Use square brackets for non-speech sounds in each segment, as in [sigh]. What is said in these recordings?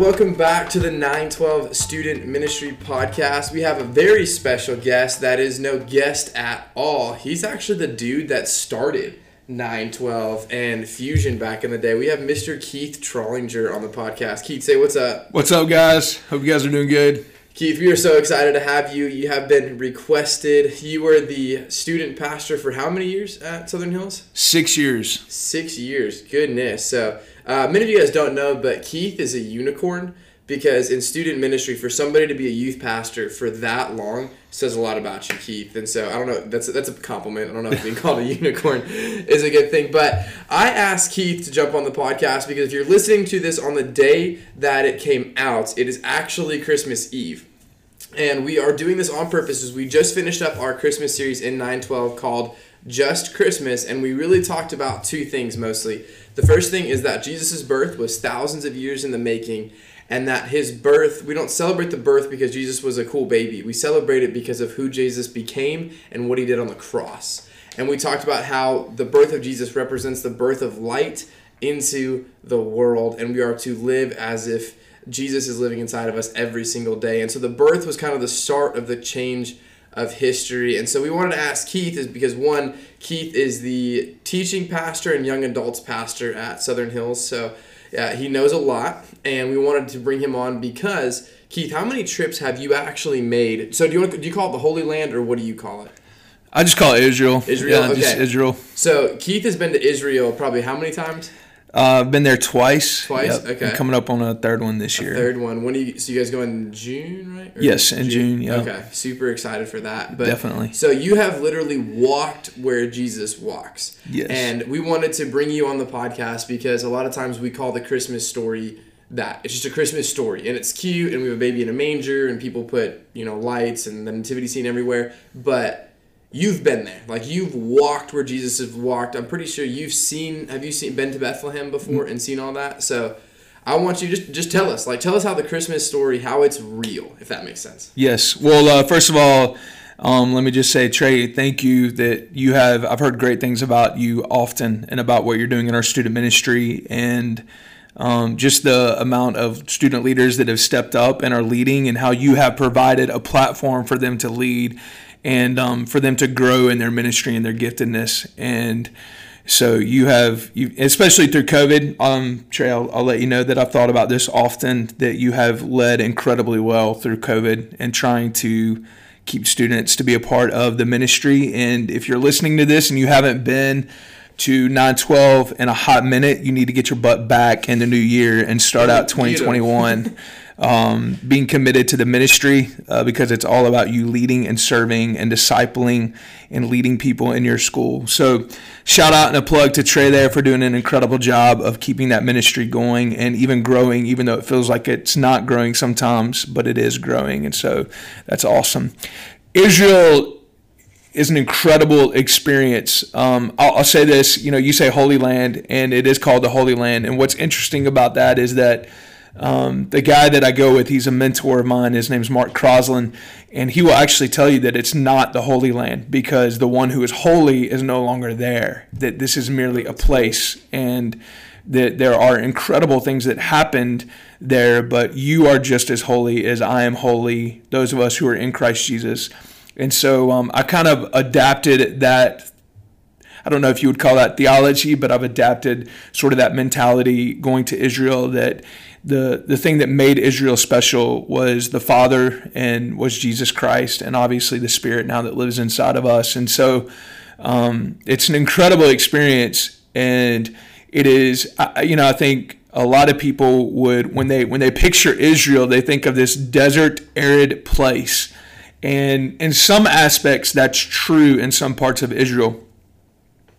welcome back to the 912 Student Ministry Podcast. We have a very special guest that is no guest at all. He's actually the dude that started 912 and Fusion back in the day. We have Mr. Keith Trollinger on the podcast. Keith, say what's up. What's up, guys? Hope you guys are doing good. Keith, we are so excited to have you. You have been requested. You were the student pastor for how many years at Southern Hills? Six years. Six years. Goodness. So, uh, many of you guys don't know, but Keith is a unicorn because in student ministry, for somebody to be a youth pastor for that long says a lot about you, Keith. And so, I don't know. That's a, that's a compliment. I don't know if being [laughs] called a unicorn is a good thing, but I asked Keith to jump on the podcast because if you're listening to this on the day that it came out, it is actually Christmas Eve. And we are doing this on purpose as we just finished up our Christmas series in 912 called Just Christmas. And we really talked about two things mostly. The first thing is that Jesus' birth was thousands of years in the making, and that his birth, we don't celebrate the birth because Jesus was a cool baby. We celebrate it because of who Jesus became and what he did on the cross. And we talked about how the birth of Jesus represents the birth of light into the world, and we are to live as if Jesus is living inside of us every single day. And so the birth was kind of the start of the change of history. And so we wanted to ask Keith is because one, Keith is the teaching pastor and young adults pastor at Southern Hills. So yeah, he knows a lot, and we wanted to bring him on because Keith, how many trips have you actually made? So do you want to, do you call it the Holy Land or what do you call it? I just call it Israel. Israel, yeah, okay. just Israel. So Keith has been to Israel probably how many times? Uh, I've been there twice. Twice? Yep. Okay. I'm coming up on a third one this year. Third one. When do you? So you guys go in June, right? Or Yes, in June, yeah. Okay, super excited for that. But Definitely. So you have literally walked where Jesus walks. Yes. And we wanted to bring you on the podcast because a lot of times we call the Christmas story that it's just a Christmas story and it's cute and we have a baby in a manger and people put you know lights and the nativity scene everywhere, but you've been there like you've walked where jesus has walked i'm pretty sure you've seen have you seen been to bethlehem before and seen all that so i want you just just tell us like tell us how the christmas story how it's real if that makes sense Yes. Well, uh, first of all, um, let me just say, Trey, thank you that you have. I've heard great things about you often and about what you're doing in our student ministry and um, just the amount of student leaders that have stepped up and are leading and how you have provided a platform for them to lead and um, for them to grow in their ministry and their giftedness. And so you have, you, especially through COVID, um, Trey, I'll, I'll let you know that I've thought about this often, that you have led incredibly well through COVID and trying to keep students to be a part of the ministry. And if you're listening to this and you haven't been to 912 in a hot minute, you need to get your butt back in the new year and start out 2021 [laughs] um, being committed to the ministry uh, because it's all about you leading and serving and discipling and leading people in your school. So, shout out and a plug to Trey there for doing an incredible job of keeping that ministry going and even growing, even though it feels like it's not growing sometimes, but it is growing. And so, that's awesome. Israel is an incredible experience. Um, I'll, I'll say this, you know, you say Holy Land, and it is called the Holy Land. And what's interesting about that is that um, the guy that I go with, he's a mentor of mine. His name's Mark Croslin, and he will actually tell you that it's not the Holy Land because the one who is holy is no longer there. That this is merely a place, and that there are incredible things that happened there, but you are just as holy as I am holy. Those of us who are in Christ Jesus. And so um, I kind of adapted that I don't know if you would call that theology, but I've adapted sort of that mentality going to Israel that the the thing that made Israel special was the Father and was Jesus Christ and obviously the Spirit now that lives inside of us. And so um, it's an incredible experience and it is you know I think a lot of people would when they when they picture Israel they think of this desert arid place and in some aspects that's true in some parts of Israel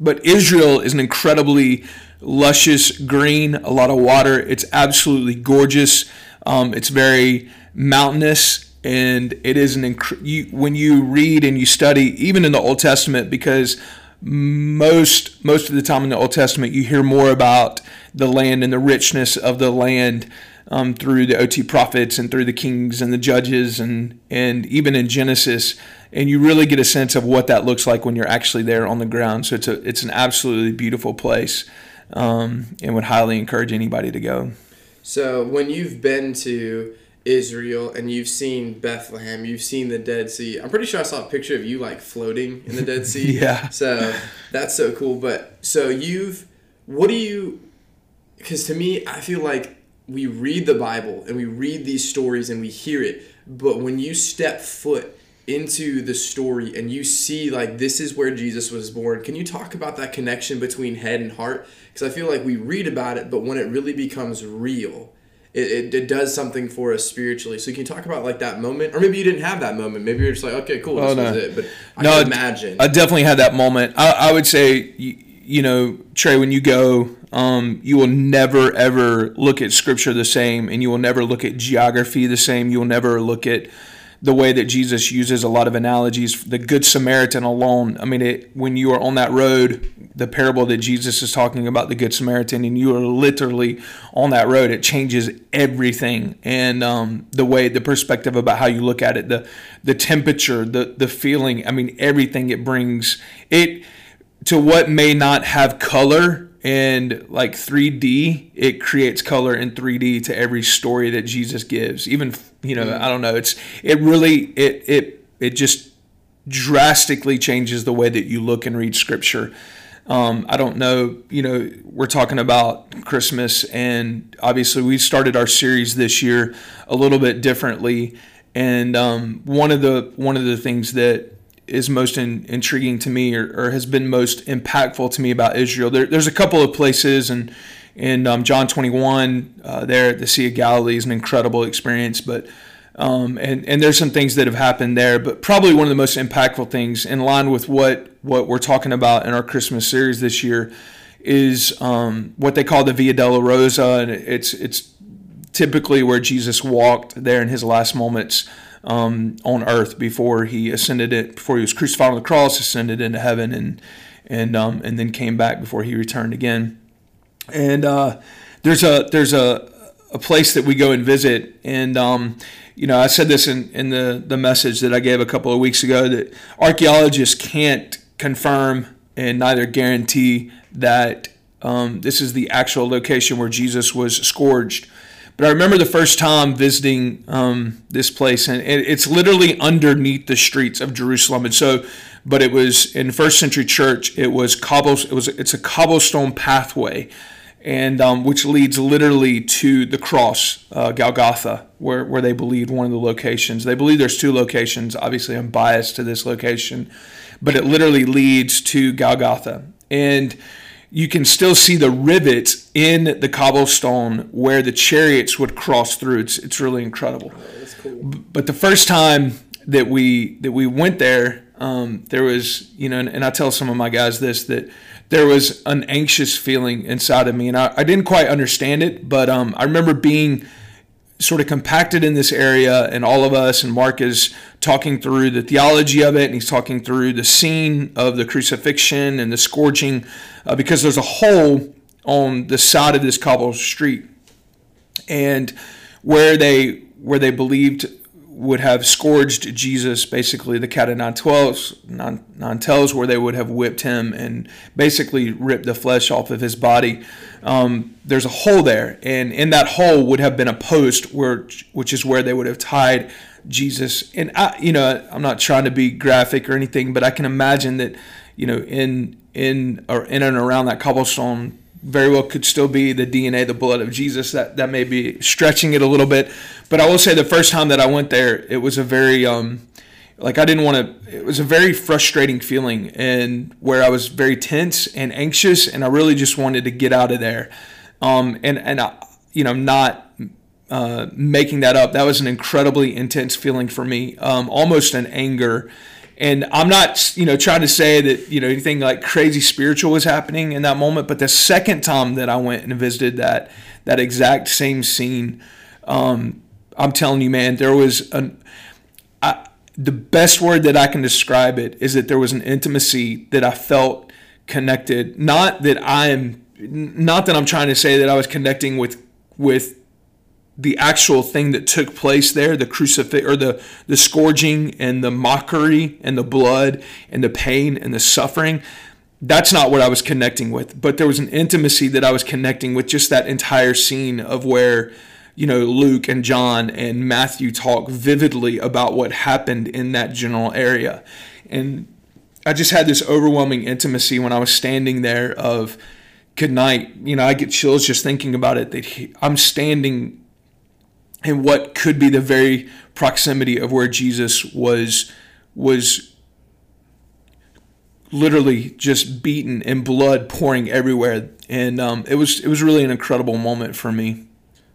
but Israel is an incredibly luscious green, a lot of water. It's absolutely gorgeous. Um, it's very mountainous, and it is an inc- you, when you read and you study, even in the Old Testament, because most most of the time in the Old Testament you hear more about the land and the richness of the land um, through the OT prophets and through the kings and the judges and and even in Genesis, and you really get a sense of what that looks like when you're actually there on the ground. So it's a it's an absolutely beautiful place, um, and would highly encourage anybody to go. So when you've been to Israel and you've seen Bethlehem, you've seen the Dead Sea. I'm pretty sure I saw a picture of you like floating in the Dead Sea. [laughs] Yeah. So that's so cool. But so you've, what do you, because to me, I feel like we read the Bible and we read these stories and we hear it, but when you step foot into the story and you see like this is where Jesus was born, can you talk about that connection between head and heart? Because I feel like we read about it, but when it really becomes real, it, it, it, does something for us spiritually. So can you talk about like that moment, or maybe you didn't have that moment. Maybe you're just like, okay, cool, this oh, no. was it. But I no, can imagine. I definitely had that moment. I, I would say, you, you, know, Trey, when you go, um, you will never ever look at scripture the same, and you will never look at geography the same. You will never look at the way that Jesus uses a lot of analogies. The Good Samaritan alone, I mean, it, when you are on that road, the parable that Jesus is talking about, the Good Samaritan, and you are literally on that road, it changes everything. And um, the way, the perspective about how you look at it, the, the temperature, the, the feeling, I mean, everything it brings, it to what may not have color and like 3D, it creates color in 3D to every story that Jesus gives. Even you know, mm-hmm. I don't know. It's it really it it it just drastically changes the way that you look and read Scripture. Um, I don't know. You know, we're talking about Christmas, and obviously we started our series this year a little bit differently. And um, one of the one of the things that is most in, intriguing to me or, or, has been most impactful to me about Israel. There, there's a couple of places, and in um, John 21, uh, there at the Sea of Galilee is an incredible experience. But um, and and there's some things that have happened there, but probably one of the most impactful things, in line with what what we're talking about in our Christmas series this year, is um, what they call the Via Dolorosa, and it's it's typically where Jesus walked there in his last moments um, on earth before he ascended it, before he was crucified on the cross, ascended into heaven, and and um, and then came back before he returned again. And uh, there's a there's a a place that we go and visit, and um, you know I said this in in the the message that I gave a couple of weeks ago that archaeologists can't confirm and neither guarantee that um, this is the actual location where Jesus was scourged but I remember the first time visiting um, this place, and it's literally underneath the streets of Jerusalem. And so, but it was in first century church. It was cobble. It was it's a cobblestone pathway, and um, which leads literally to the cross, uh, Golgotha, where where they believe one of the locations. They believe there's two locations. Obviously, I'm biased to this location, but it literally leads to Golgotha, and you can still see the rivets in the cobblestone where the chariots would cross through. It's it's really incredible. Oh, cool. But the first time that we that we went there, um, there was you know, and, and, I tell some of my guys this that there was an anxious feeling inside of me, and I, I didn't quite understand it, but um, I remember being sort of compacted in this area, and all of us, and Mark is talking through the theology of it, and he's talking through the scene of the crucifixion and the scourging, uh, because there's a hole on the side of this cobble street, and where they where they believed would have scourged Jesus, basically the cat of nine nine, nine tails, where they would have whipped him and basically ripped the flesh off of his body. Um, there's a hole there, and in that hole would have been a post, where, which is where they would have tied Jesus. And I, you know, I'm not trying to be graphic or anything, but I can imagine that, you know, in in or in and around that cobblestone very well could still be the DNA, the blood of Jesus. That that may be stretching it a little bit, but I will say the first time that I went there, it was a very um, like I didn't want to. It was a very frustrating feeling, and where I was very tense and anxious, and I really just wanted to get out of there. Um, and and I, you know, not uh, making that up. That was an incredibly intense feeling for me, um, almost an anger and I'm not, you know, trying to say that, you know, anything like crazy spiritual was happening in that moment. But the second time that I went and visited that that exact same scene, um, I'm telling you, man, there was an the best word that I can describe it is that there was an intimacy that I felt connected. Not that I'm, not that I'm trying to say that I was connecting with with the actual thing that took place there, the crucifix or the, the scourging and the mockery and the blood and the pain and the suffering, that's not what I was connecting with, but there was an intimacy that I was connecting with just that entire scene of where, you know, Luke and John and Matthew talk vividly about what happened in that general area. And I just had this overwhelming intimacy when I was standing there of good night. You know, I get chills just thinking about it that he, I'm standing in what could be the very proximity of where Jesus was was literally just beaten and blood pouring everywhere and um, it was it was really an incredible moment for me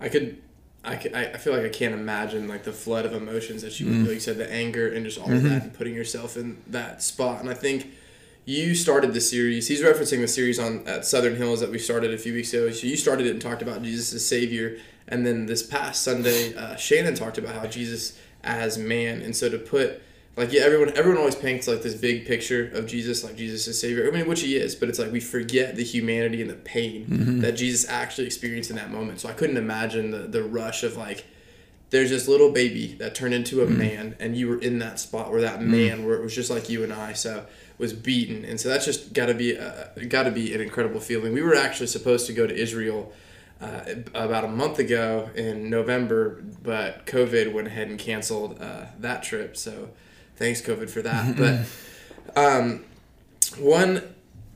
I could I, I feel like I can't imagine like the flood of emotions that you mm. like you said the anger and just all mm-hmm. of that and putting yourself in that spot. And I think you started the series he's referencing the series on at Southern Hills that we started a few weeks ago. So you started it and talked about Jesus as Savior. And then this past Sunday uh, Shannon talked about how Jesus as man. And so to put like yeah, everyone everyone always paints like this big picture of Jesus, like Jesus is Savior. I mean, which he is, but it's like we forget the humanity and the pain mm-hmm. that Jesus actually experienced in that moment. So I couldn't imagine the the rush of like there's this little baby that turned into a mm-hmm. man, and you were in that spot where that mm-hmm. man, where it was just like you and I, so was beaten, and so that's just got to be got to be an incredible feeling. We were actually supposed to go to Israel. Uh, about a month ago in November, but COVID went ahead and canceled uh, that trip. So thanks COVID for that. [laughs] but um, one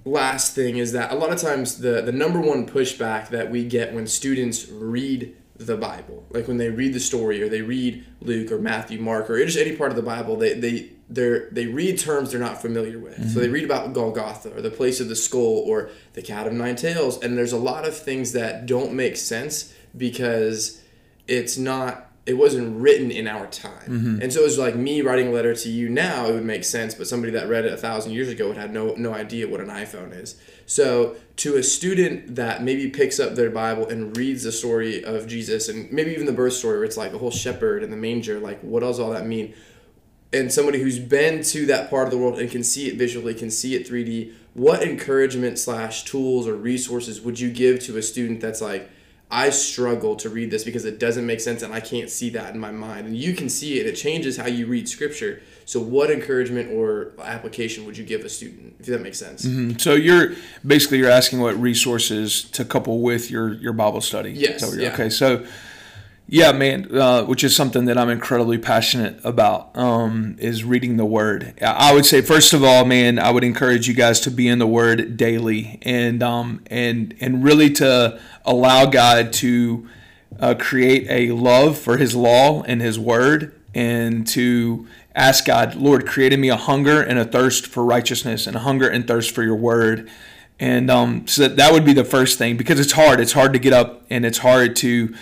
last thing is that a lot of times the the number one pushback that we get when students read the Bible, like when they read the story or they read Luke or Matthew, Mark, or just any part of the Bible, they they they they read terms they're not familiar with. Mm-hmm. So they read about Golgotha or the place of the skull or the cat of nine tails, and there's a lot of things that don't make sense because it's not it wasn't written in our time. Mm-hmm. And so it was like me writing a letter to you now, it would make sense, but somebody that read it a thousand years ago would have no, no idea what an iPhone is. So to a student that maybe picks up their Bible and reads the story of Jesus and maybe even the birth story where it's like the whole shepherd and the manger, like what does all that mean? And somebody who's been to that part of the world and can see it visually, can see it 3D, what encouragement slash tools or resources would you give to a student that's like, I struggle to read this because it doesn't make sense and I can't see that in my mind. And you can see it. It changes how you read scripture. So, what encouragement or application would you give a student, if that makes sense? Mm-hmm. So, you're basically you're asking what resources to couple with your your Bible study. Yes. Yeah. Okay. So, yeah, man, uh, which is something that I'm incredibly passionate about, um, is reading the Word. I would say, first of all, man, I would encourage you guys to be in the Word daily and um, and and really to allow God to uh, create a love for His law and His Word, and to ask God, Lord, create in me a hunger and a thirst for righteousness, and a hunger and thirst for Your Word. And um, so that, that would be the first thing because it's hard. It's hard to get up and it's hard to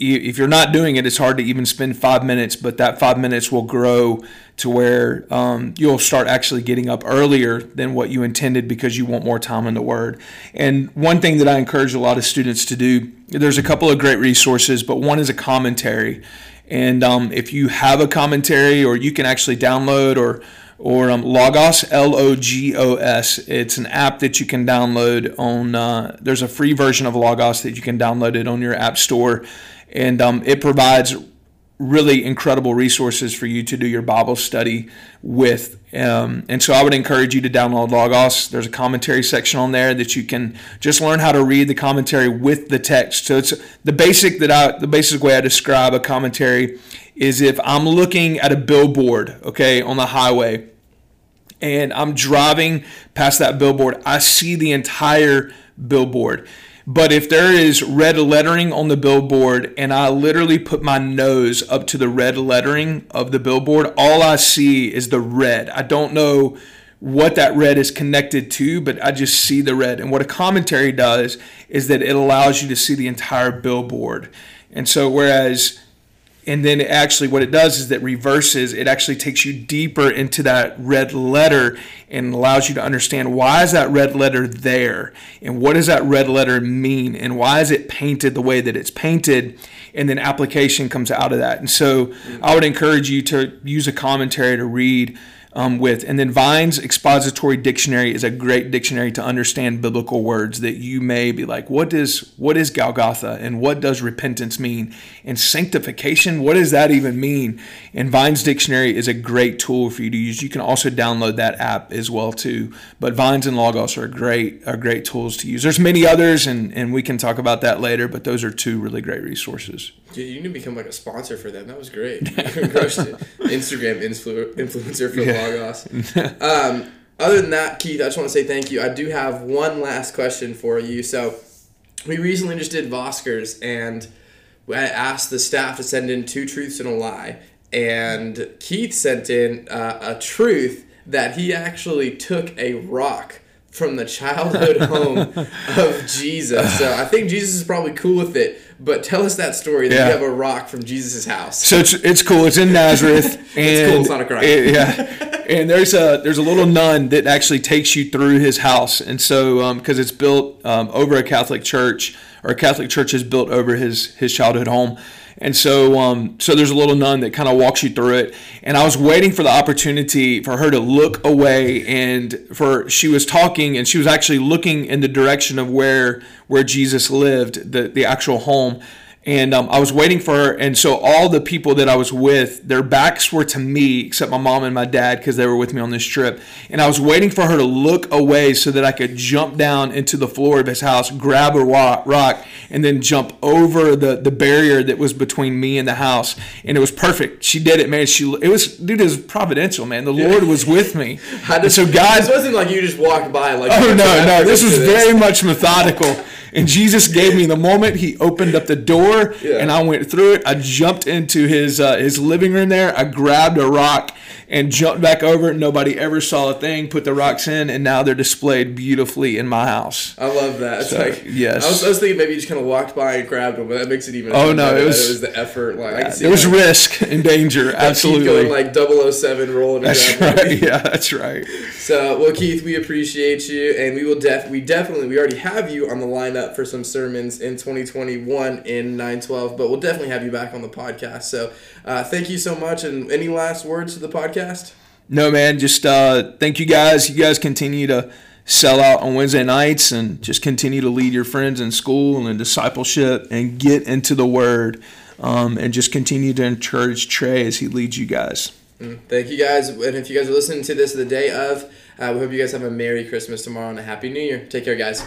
if you're not doing it, it's hard to even spend five minutes, but that five minutes will grow to where um, you'll start actually getting up earlier than what you intended because you want more time in the Word. And one thing that I encourage a lot of students to do, there's a couple of great resources, but one is a commentary. And um, if you have a commentary, or you can actually download or or um, Logos, L O G O S. It's an app that you can download on. Uh, there's a free version of Logos that you can download it on your app store, and um, it provides really incredible resources for you to do your Bible study with. Um, and so I would encourage you to download Logos. There's a commentary section on there that you can just learn how to read the commentary with the text. So it's the basic that I the basic way I describe a commentary is if I'm looking at a billboard, okay, on the highway and I'm driving past that billboard, I see the entire billboard. But if there is red lettering on the billboard and I literally put my nose up to the red lettering of the billboard, all I see is the red. I don't know what that red is connected to, but I just see the red. And what a commentary does is that it allows you to see the entire billboard. And so, whereas and then actually what it does is that reverses it actually takes you deeper into that red letter and allows you to understand why is that red letter there and what does that red letter mean and why is it painted the way that it's painted? And then application comes out of that. And so i would encourage you to use a commentary to read um, with. And then Vine's Expository Dictionary is a great dictionary to understand biblical words that you may be like, what is what is Golgotha and what does repentance mean? And sanctification, what does that even mean? And Vine's Dictionary is a great tool for you to use. You can also download that app as well too. But Vines and Logos are great are great tools to use. There's many others, and and we can talk about that later. But those are two really great resources. Dude, you need to become like a sponsor for them. That was great. [laughs] Instagram influ- influencer for yeah. Logos. Um, other than that, Keith, I just want to say thank you. I do have one last question for you. So, we recently just did Voskers, and I asked the staff to send in two truths and a lie. And Keith sent in uh, a truth that he actually took a rock from the childhood [laughs] home of Jesus. So I think Jesus is probably cool with it. But tell us that story that yeah. you have a rock from Jesus' house. So it's, it's cool. It's in Nazareth. [laughs] it's cool. It's not a crime. It, yeah. [laughs] and there's a there's a little nun that actually takes you through his house. And so because um, it's built um, over a Catholic church, or a Catholic church is built over his his childhood home. And so, um, so there's a little nun that kind of walks you through it. And I was waiting for the opportunity for her to look away, and for she was talking, and she was actually looking in the direction of where where Jesus lived, the the actual home and um, I was waiting for her. And so all the people that I was with, their backs were to me, except my mom and my dad, because they were with me on this trip. And I was waiting for her to look away so that I could jump down into the floor of his house, grab a rock, and then jump over the, the barrier that was between me and the house. And it was perfect. She did it, man. She it was dude, it was providential, man. The Lord was with me. [laughs] so God, this wasn't like you just walked by like. Oh no, no, this was very much methodical. And Jesus gave me the moment he opened up the door yeah. and I went through it. I jumped into his uh, his living room there. I grabbed a rock and jumped back over it. Nobody ever saw a thing. Put the rocks in, and now they're displayed beautifully in my house. I love that. It's so, like yes. I was, I was, thinking maybe you just kind of walked by and grabbed them, but that makes it even. Oh no, it was, it was the effort. Like yeah, there was risk and danger. absolutely. Going like 007 rolling. That's right. [laughs] Yeah, that's right. So well, Keith, we appreciate you, and we will def we definitely we already have you on the lineup for some sermons in 2021 in 912, but we'll definitely have you back on the podcast. So uh, thank you so much, and any last words to the podcast? podcast? No, man. Just uh, thank you guys. You guys continue to sell out on Wednesday nights and just continue to lead your friends in school and in discipleship and get into the Word um, and just continue to encourage Trey as he leads you guys. Mm, thank you guys. And if you guys are listening to this the day of, uh, we hope you guys have a Merry Christmas tomorrow and a Happy New Year. Take care, guys.